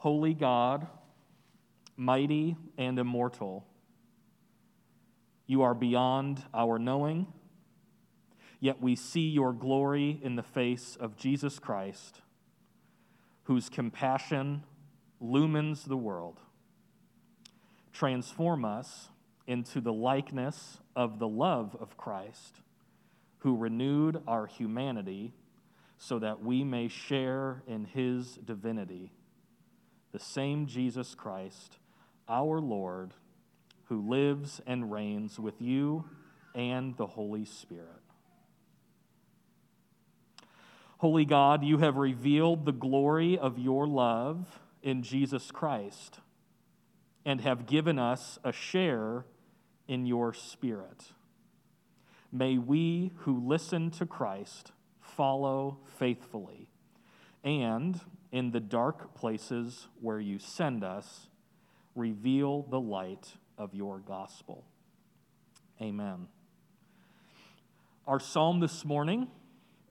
Holy God, mighty and immortal, you are beyond our knowing, yet we see your glory in the face of Jesus Christ, whose compassion lumines the world. Transform us into the likeness of the love of Christ, who renewed our humanity so that we may share in his divinity the same Jesus Christ, our Lord, who lives and reigns with you and the Holy Spirit. Holy God, you have revealed the glory of your love in Jesus Christ and have given us a share in your Spirit. May we who listen to Christ follow faithfully and in the dark places where you send us, reveal the light of your gospel. Amen. Our psalm this morning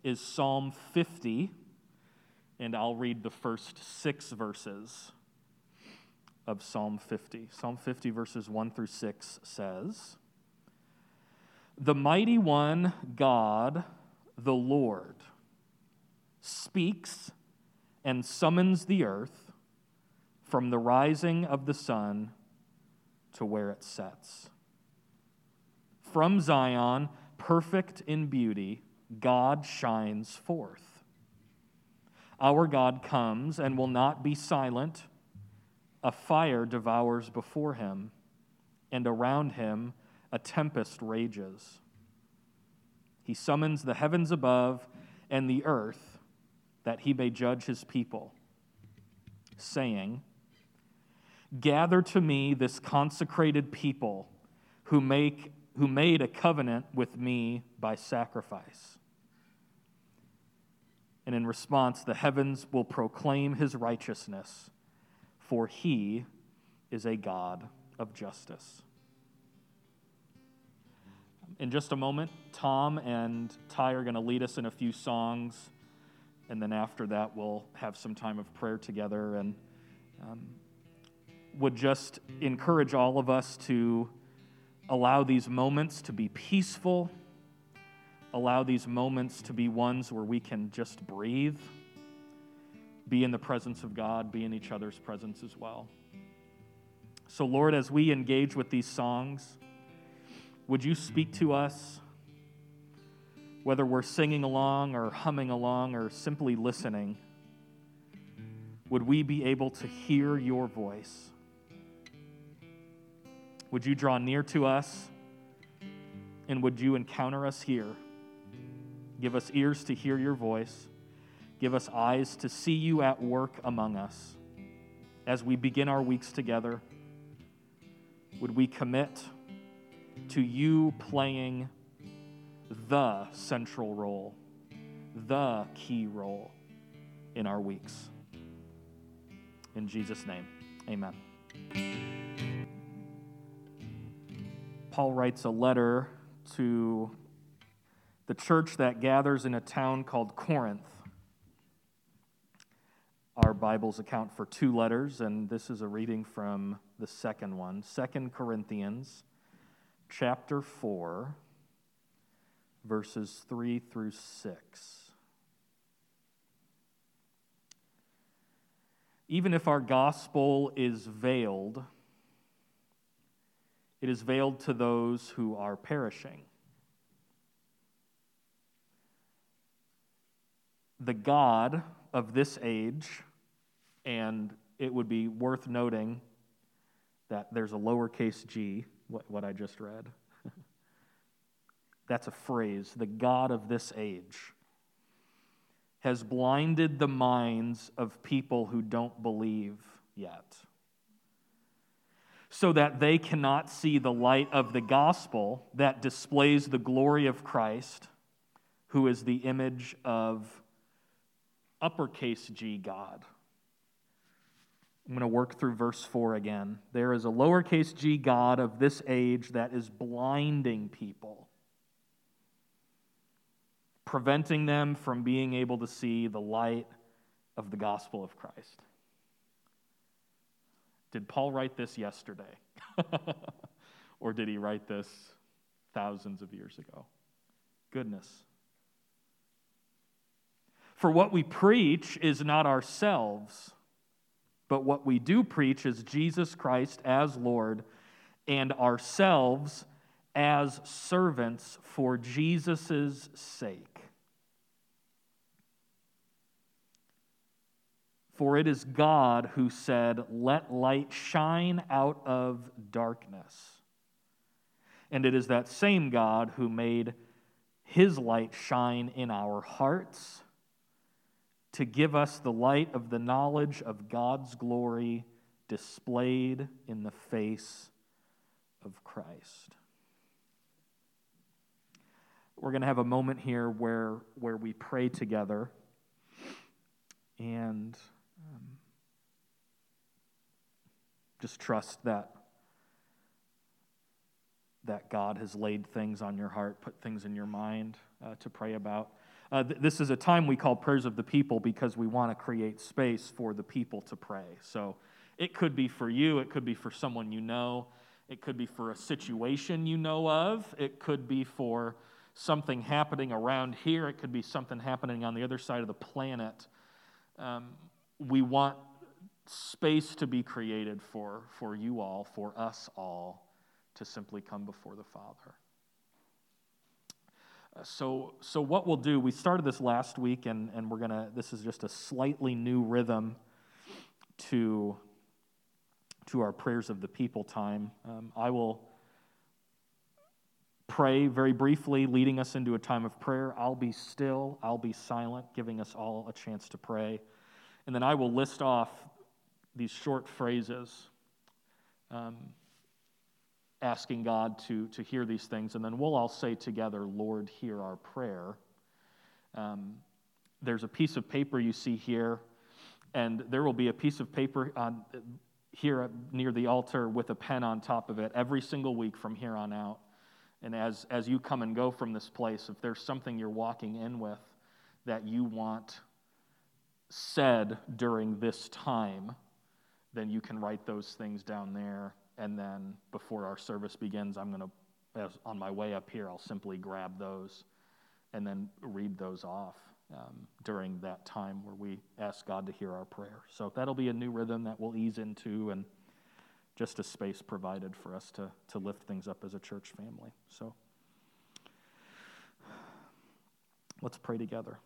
is Psalm 50, and I'll read the first six verses of Psalm 50. Psalm 50, verses 1 through 6 says, The mighty one, God, the Lord, speaks and summons the earth from the rising of the sun to where it sets. From Zion, perfect in beauty, God shines forth. Our God comes and will not be silent. A fire devours before him, and around him a tempest rages. He summons the heavens above and the earth that he may judge his people, saying, Gather to me this consecrated people who, make, who made a covenant with me by sacrifice. And in response, the heavens will proclaim his righteousness, for he is a God of justice. In just a moment, Tom and Ty are going to lead us in a few songs and then after that, we'll have some time of prayer together and um, would just encourage all of us to allow these moments to be peaceful, allow these moments to be ones where we can just breathe, be in the presence of God, be in each other's presence as well. So, Lord, as we engage with these songs, would you speak to us? Whether we're singing along or humming along or simply listening, would we be able to hear your voice? Would you draw near to us? And would you encounter us here? Give us ears to hear your voice. Give us eyes to see you at work among us. As we begin our weeks together, would we commit to you playing the central role, the key role in our weeks. In Jesus' name, amen. Paul writes a letter to the church that gathers in a town called Corinth. Our Bibles account for two letters, and this is a reading from the second one, Second Corinthians chapter 4 verses 3 through 6. Even if our gospel is veiled, it is veiled to those who are perishing. The God of this age, and it would be worth noting that there's a lowercase g, what, what I just read. That's a phrase. The God of this age has blinded the minds of people who don't believe yet, so that they cannot see the light of the gospel that displays the glory of Christ, who is the image of uppercase G God. I'm going to work through verse 4 again. There is a lowercase g God of this age that is blinding people preventing them from being able to see the light of the gospel of Christ. Did Paul write this yesterday? or did he write this thousands of years ago? Goodness. For what we preach is not ourselves, but what we do preach is Jesus Christ as Lord and ourselves as servants for Jesus' sake. For it is God who said, Let light shine out of darkness. And it is that same God who made his light shine in our hearts to give us the light of the knowledge of God's glory displayed in the face of Christ. We're going to have a moment here where, where we pray together. And um, just trust that that God has laid things on your heart, put things in your mind uh, to pray about. Uh, th- this is a time we call prayers of the people because we want to create space for the people to pray. So it could be for you, it could be for someone you know, it could be for a situation you know of, it could be for something happening around here, it could be something happening on the other side of the planet. Um, we want space to be created for, for you all, for us all, to simply come before the Father. Uh, so, so what we'll do, we started this last week, and, and we're to, this is just a slightly new rhythm to, to our prayers of the people time. Um, I will pray very briefly, leading us into a time of prayer. I'll be still, I'll be silent, giving us all a chance to pray. And then I will list off these short phrases, um, asking God to, to hear these things. And then we'll all say together, Lord, hear our prayer. Um, there's a piece of paper you see here, and there will be a piece of paper on, here near the altar with a pen on top of it every single week from here on out. And as, as you come and go from this place, if there's something you're walking in with that you want said during this time, then you can write those things down there. And then before our service begins, I'm going to, on my way up here, I'll simply grab those and then read those off um, during that time where we ask God to hear our prayer. So that'll be a new rhythm that we'll ease into and just a space provided for us to, to lift things up as a church family. So let's pray together.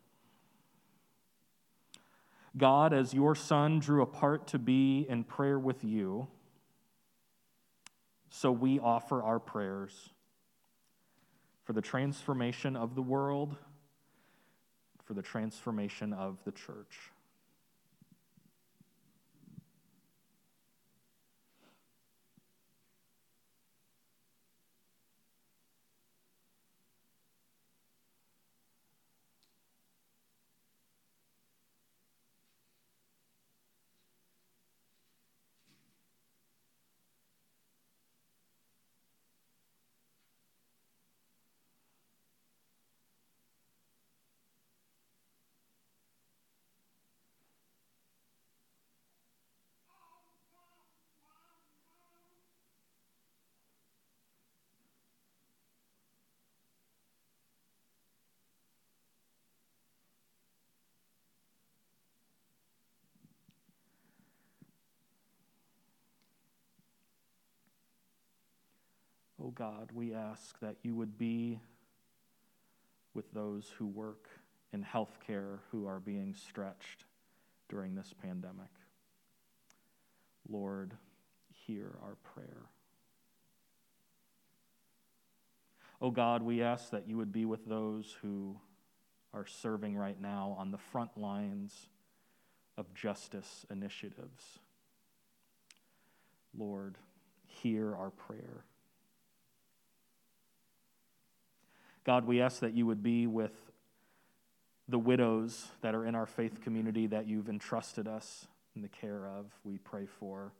God, as your Son drew apart to be in prayer with you, so we offer our prayers for the transformation of the world, for the transformation of the church. Oh God, we ask that you would be with those who work in healthcare who are being stretched during this pandemic. Lord, hear our prayer. Oh God, we ask that you would be with those who are serving right now on the front lines of justice initiatives. Lord, hear our prayer. God, we ask that you would be with the widows that are in our faith community that you've entrusted us in the care of. We pray for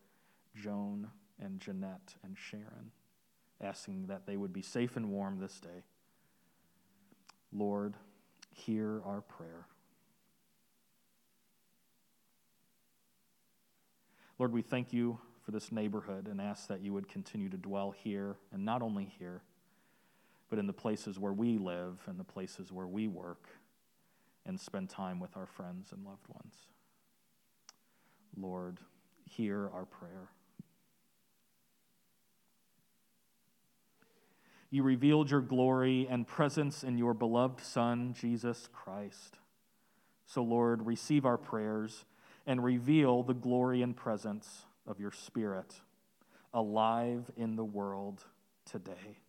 Joan and Jeanette and Sharon, asking that they would be safe and warm this day. Lord, hear our prayer. Lord, we thank you for this neighborhood and ask that you would continue to dwell here, and not only here, but in the places where we live and the places where we work and spend time with our friends and loved ones. Lord, hear our prayer. You revealed your glory and presence in your beloved Son, Jesus Christ. So, Lord, receive our prayers and reveal the glory and presence of your Spirit alive in the world today.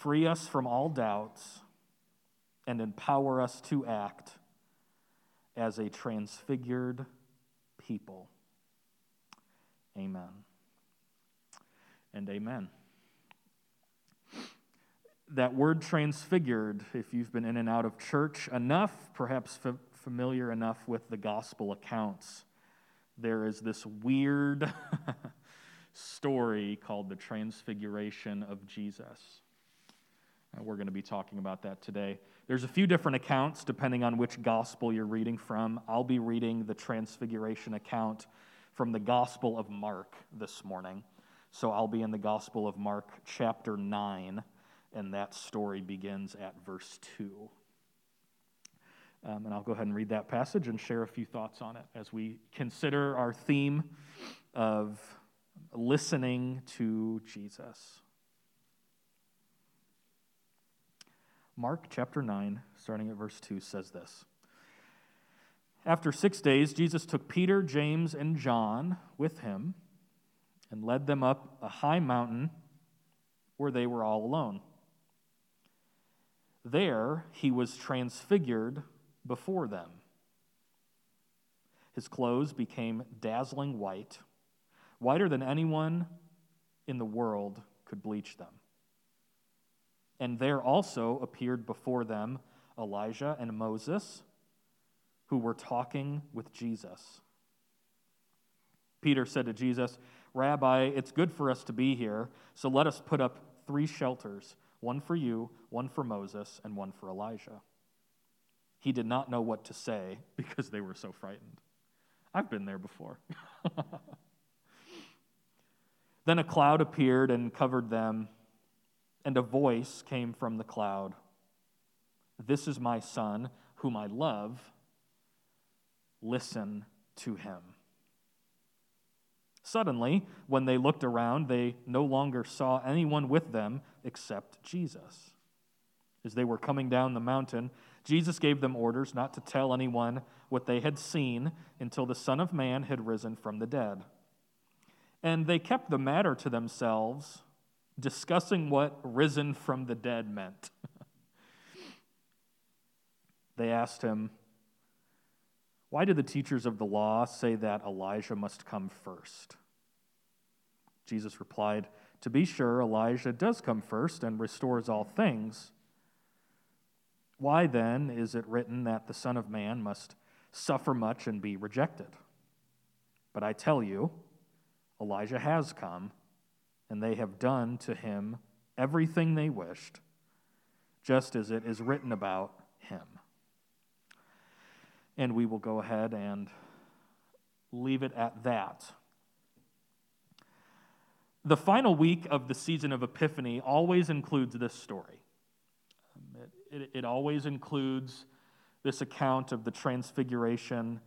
Free us from all doubts and empower us to act as a transfigured people. Amen. And amen that word transfigured, if you've been in and out of church enough, perhaps f- familiar enough with the gospel accounts, there is this weird story called the transfiguration of Jesus. And we're going to be talking about that today. There's a few different accounts depending on which gospel you're reading from. I'll be reading the transfiguration account from the Gospel of Mark this morning. So I'll be in the Gospel of Mark, chapter 9 and that story begins at verse 2. Um, and I'll go ahead and read that passage and share a few thoughts on it as we consider our theme of listening to Jesus. Mark chapter 9, starting at verse 2, says this After six days, Jesus took Peter, James, and John with him and led them up a high mountain where they were all alone. There he was transfigured before them. His clothes became dazzling white, whiter than anyone in the world could bleach them. And there also appeared before them Elijah and Moses, who were talking with Jesus. Peter said to Jesus, Rabbi, it's good for us to be here, so let us put up three shelters one for you, one for Moses, and one for Elijah. He did not know what to say because they were so frightened. I've been there before. then a cloud appeared and covered them, and a voice came from the cloud This is my son, whom I love. Listen to him. Suddenly, when they looked around, they no longer saw anyone with them except Jesus. As they were coming down the mountain, Jesus gave them orders not to tell anyone what they had seen until the Son of Man had risen from the dead. And they kept the matter to themselves, discussing what risen from the dead meant. they asked him, Why did the teachers of the law say that Elijah must come first? Jesus replied, To be sure, Elijah does come first and restores all things. Why then is it written that the Son of Man must suffer much and be rejected? But I tell you, Elijah has come, and they have done to him everything they wished, just as it is written about him. And we will go ahead and leave it at that. The final week of the season of Epiphany always includes this story. Um, it, it, it always includes this account of the transfiguration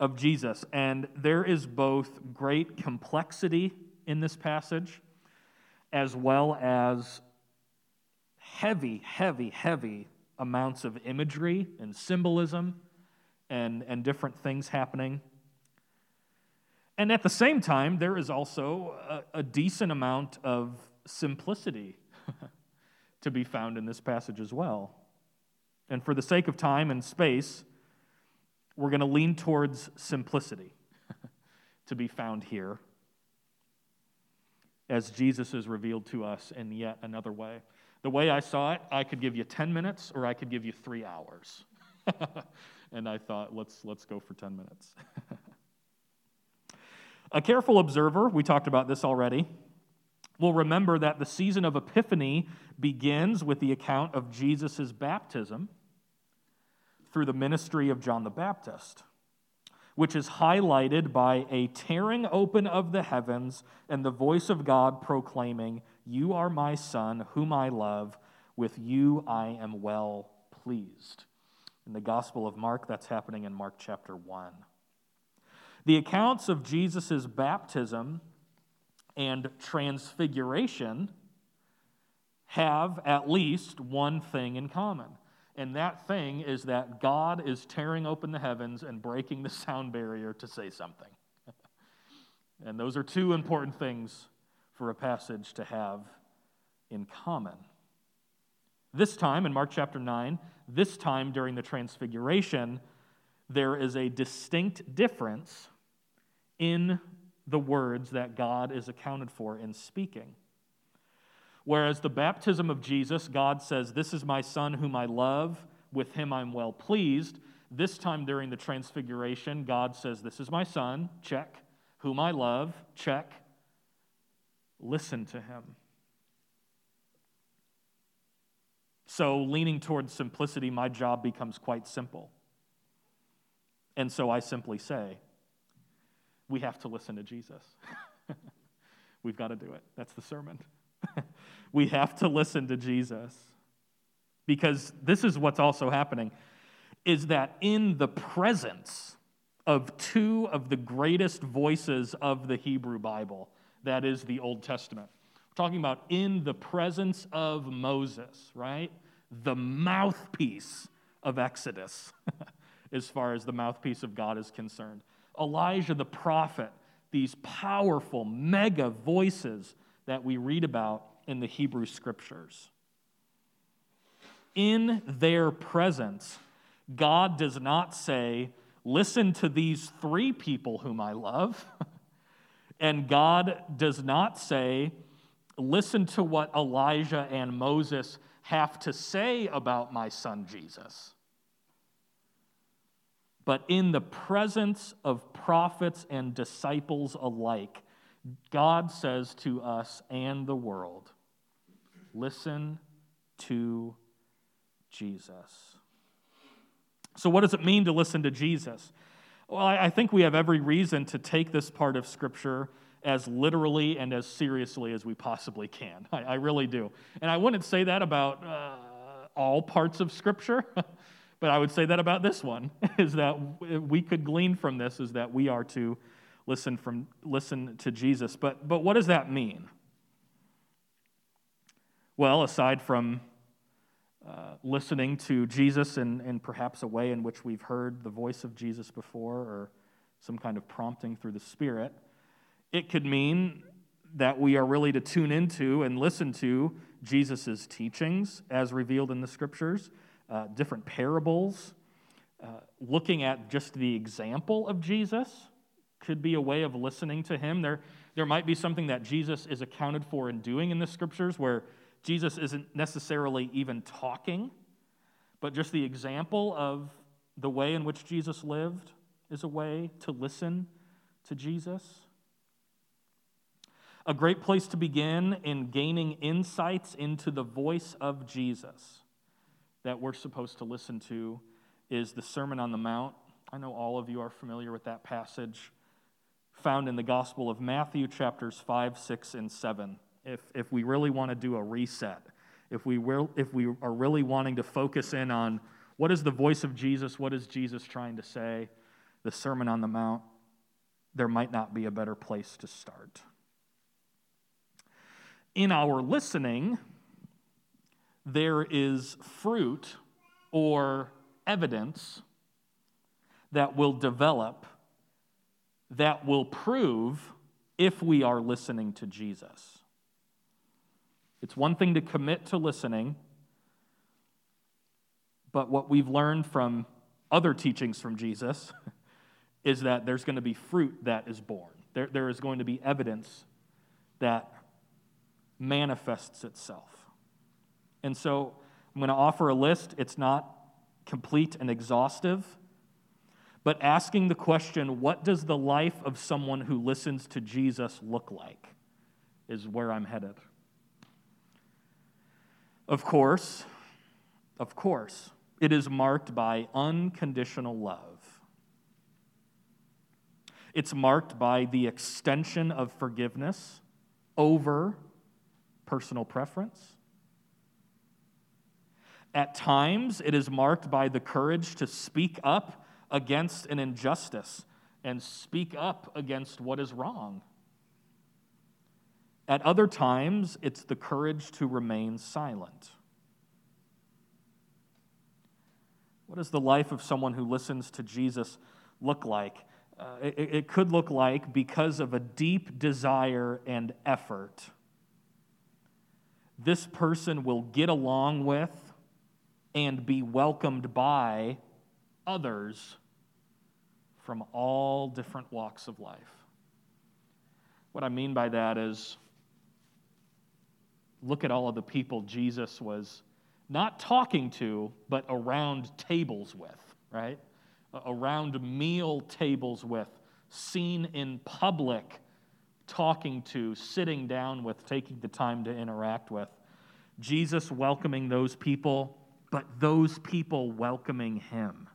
of Jesus. And there is both great complexity in this passage, as well as heavy, heavy, heavy amounts of imagery and symbolism and, and different things happening. And at the same time, there is also a, a decent amount of simplicity to be found in this passage as well. And for the sake of time and space, we're going to lean towards simplicity to be found here as Jesus is revealed to us in yet another way. The way I saw it, I could give you 10 minutes or I could give you three hours. and I thought, let's, let's go for 10 minutes. A careful observer, we talked about this already, will remember that the season of Epiphany begins with the account of Jesus' baptism through the ministry of John the Baptist, which is highlighted by a tearing open of the heavens and the voice of God proclaiming, You are my Son, whom I love. With you I am well pleased. In the Gospel of Mark, that's happening in Mark chapter 1. The accounts of Jesus' baptism and transfiguration have at least one thing in common. And that thing is that God is tearing open the heavens and breaking the sound barrier to say something. and those are two important things for a passage to have in common. This time, in Mark chapter 9, this time during the Transfiguration, there is a distinct difference in the words that God is accounted for in speaking. Whereas the baptism of Jesus, God says, This is my son whom I love, with him I'm well pleased. This time during the transfiguration, God says, This is my son, check, whom I love, check. Listen to him. So, leaning towards simplicity, my job becomes quite simple. And so I simply say, we have to listen to Jesus. We've got to do it. That's the sermon. We have to listen to Jesus. Because this is what's also happening is that in the presence of two of the greatest voices of the Hebrew Bible, that is the Old Testament. We're talking about in the presence of Moses, right? The mouthpiece of Exodus, as far as the mouthpiece of God is concerned. Elijah the prophet, these powerful mega voices that we read about in the Hebrew scriptures. In their presence, God does not say, Listen to these three people whom I love. and God does not say, Listen to what Elijah and Moses have to say about my son Jesus. But in the presence of prophets and disciples alike, God says to us and the world, listen to Jesus. So, what does it mean to listen to Jesus? Well, I think we have every reason to take this part of Scripture as literally and as seriously as we possibly can. I, I really do. And I wouldn't say that about uh, all parts of Scripture. But I would say that about this one is that we could glean from this is that we are to listen from listen to Jesus. But but what does that mean? Well, aside from uh, listening to Jesus in, in perhaps a way in which we've heard the voice of Jesus before or some kind of prompting through the Spirit, it could mean that we are really to tune into and listen to Jesus' teachings as revealed in the Scriptures uh, different parables. Uh, looking at just the example of Jesus could be a way of listening to him. There, there might be something that Jesus is accounted for in doing in the scriptures where Jesus isn't necessarily even talking, but just the example of the way in which Jesus lived is a way to listen to Jesus. A great place to begin in gaining insights into the voice of Jesus that we're supposed to listen to is the Sermon on the Mount. I know all of you are familiar with that passage found in the Gospel of Matthew, chapters 5, 6, and 7. If, if we really want to do a reset, if we, will, if we are really wanting to focus in on what is the voice of Jesus, what is Jesus trying to say, the Sermon on the Mount, there might not be a better place to start. In our listening, there is fruit or evidence that will develop that will prove if we are listening to Jesus. It's one thing to commit to listening, but what we've learned from other teachings from Jesus is that there's going to be fruit that is born. There, there is going to be evidence that manifests itself. And so I'm going to offer a list. It's not complete and exhaustive, but asking the question, what does the life of someone who listens to Jesus look like, is where I'm headed. Of course, of course, it is marked by unconditional love. It's marked by the extension of forgiveness over personal preference. At times, it is marked by the courage to speak up against an injustice and speak up against what is wrong. At other times, it's the courage to remain silent. What does the life of someone who listens to Jesus look like? Uh, it, it could look like because of a deep desire and effort. This person will get along with and be welcomed by others from all different walks of life. What I mean by that is look at all of the people Jesus was not talking to, but around tables with, right? Around meal tables with, seen in public, talking to, sitting down with, taking the time to interact with. Jesus welcoming those people, but those people welcoming him.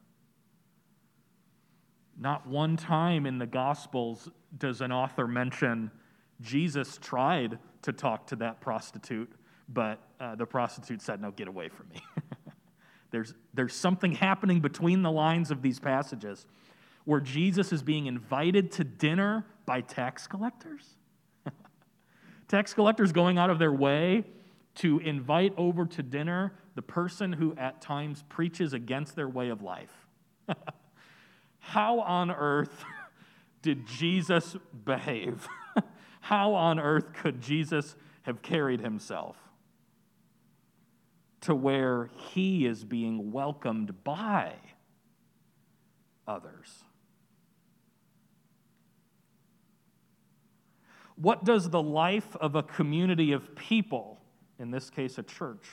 Not one time in the Gospels does an author mention Jesus tried to talk to that prostitute, but uh, the prostitute said, No, get away from me. there's, there's something happening between the lines of these passages where Jesus is being invited to dinner by tax collectors. tax collectors going out of their way to invite over to dinner the person who at times preaches against their way of life. How on earth did Jesus behave? How on earth could Jesus have carried himself to where he is being welcomed by others? What does the life of a community of people, in this case a church,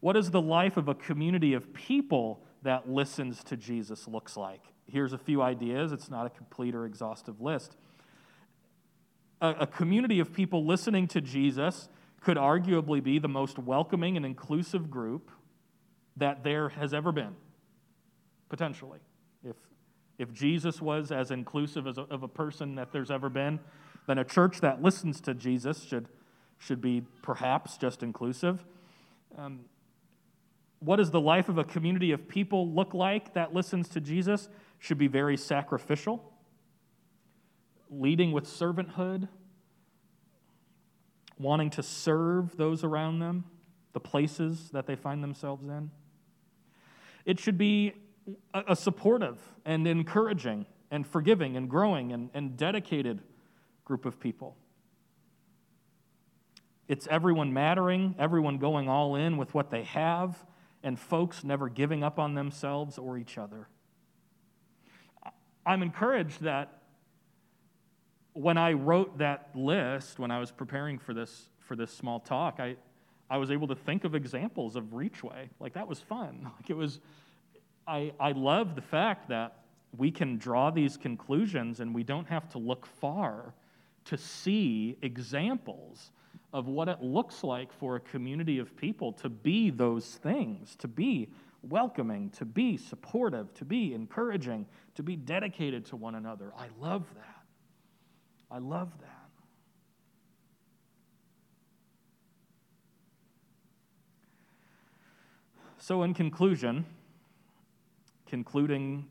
what is the life of a community of people that listens to Jesus looks like? Here's a few ideas. It's not a complete or exhaustive list a, a community of people listening to Jesus could arguably be the most welcoming and inclusive group that there has ever been, potentially. If, if Jesus was as inclusive as a, of a person that there's ever been, then a church that listens to Jesus should, should be perhaps just inclusive. Um, what does the life of a community of people look like that listens to Jesus? Should be very sacrificial leading with servanthood, wanting to serve those around them, the places that they find themselves in. It should be a, supportive and encouraging and forgiving and growing and, and dedicated group of people. It's everyone mattering, everyone going all in with what they have, and folks never giving up on themselves or each other. I'm encouraged that when I wrote that list, when I was preparing for this, for this small talk, I, I was able to think of examples of Reachway. Like, that was fun. Like, it was, I, I love the fact that we can draw these conclusions and we don't have to look far to see examples of what it looks like for a community of people to be those things, to be welcoming, to be supportive, to be encouraging, to be dedicated to one another. I love that. I love that. So, in conclusion, concluding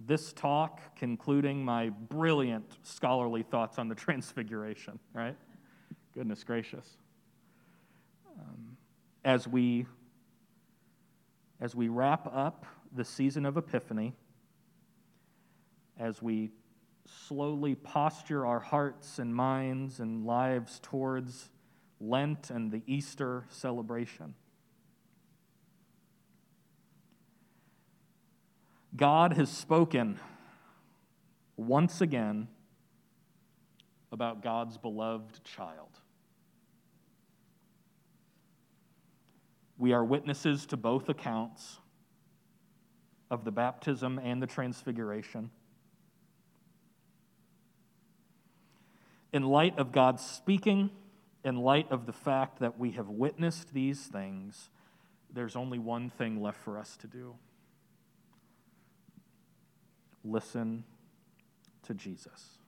this talk, concluding my brilliant scholarly thoughts on the Transfiguration, right? Goodness gracious. Um, as we as we wrap up the season of Epiphany, as we slowly posture our hearts and minds and lives towards Lent and the Easter celebration. God has spoken once again about God's beloved child. We are witnesses to both accounts of the baptism and the transfiguration. In light of God's speaking, in light of the fact that we have witnessed these things, there's only one thing left for us to do. listen to Jesus.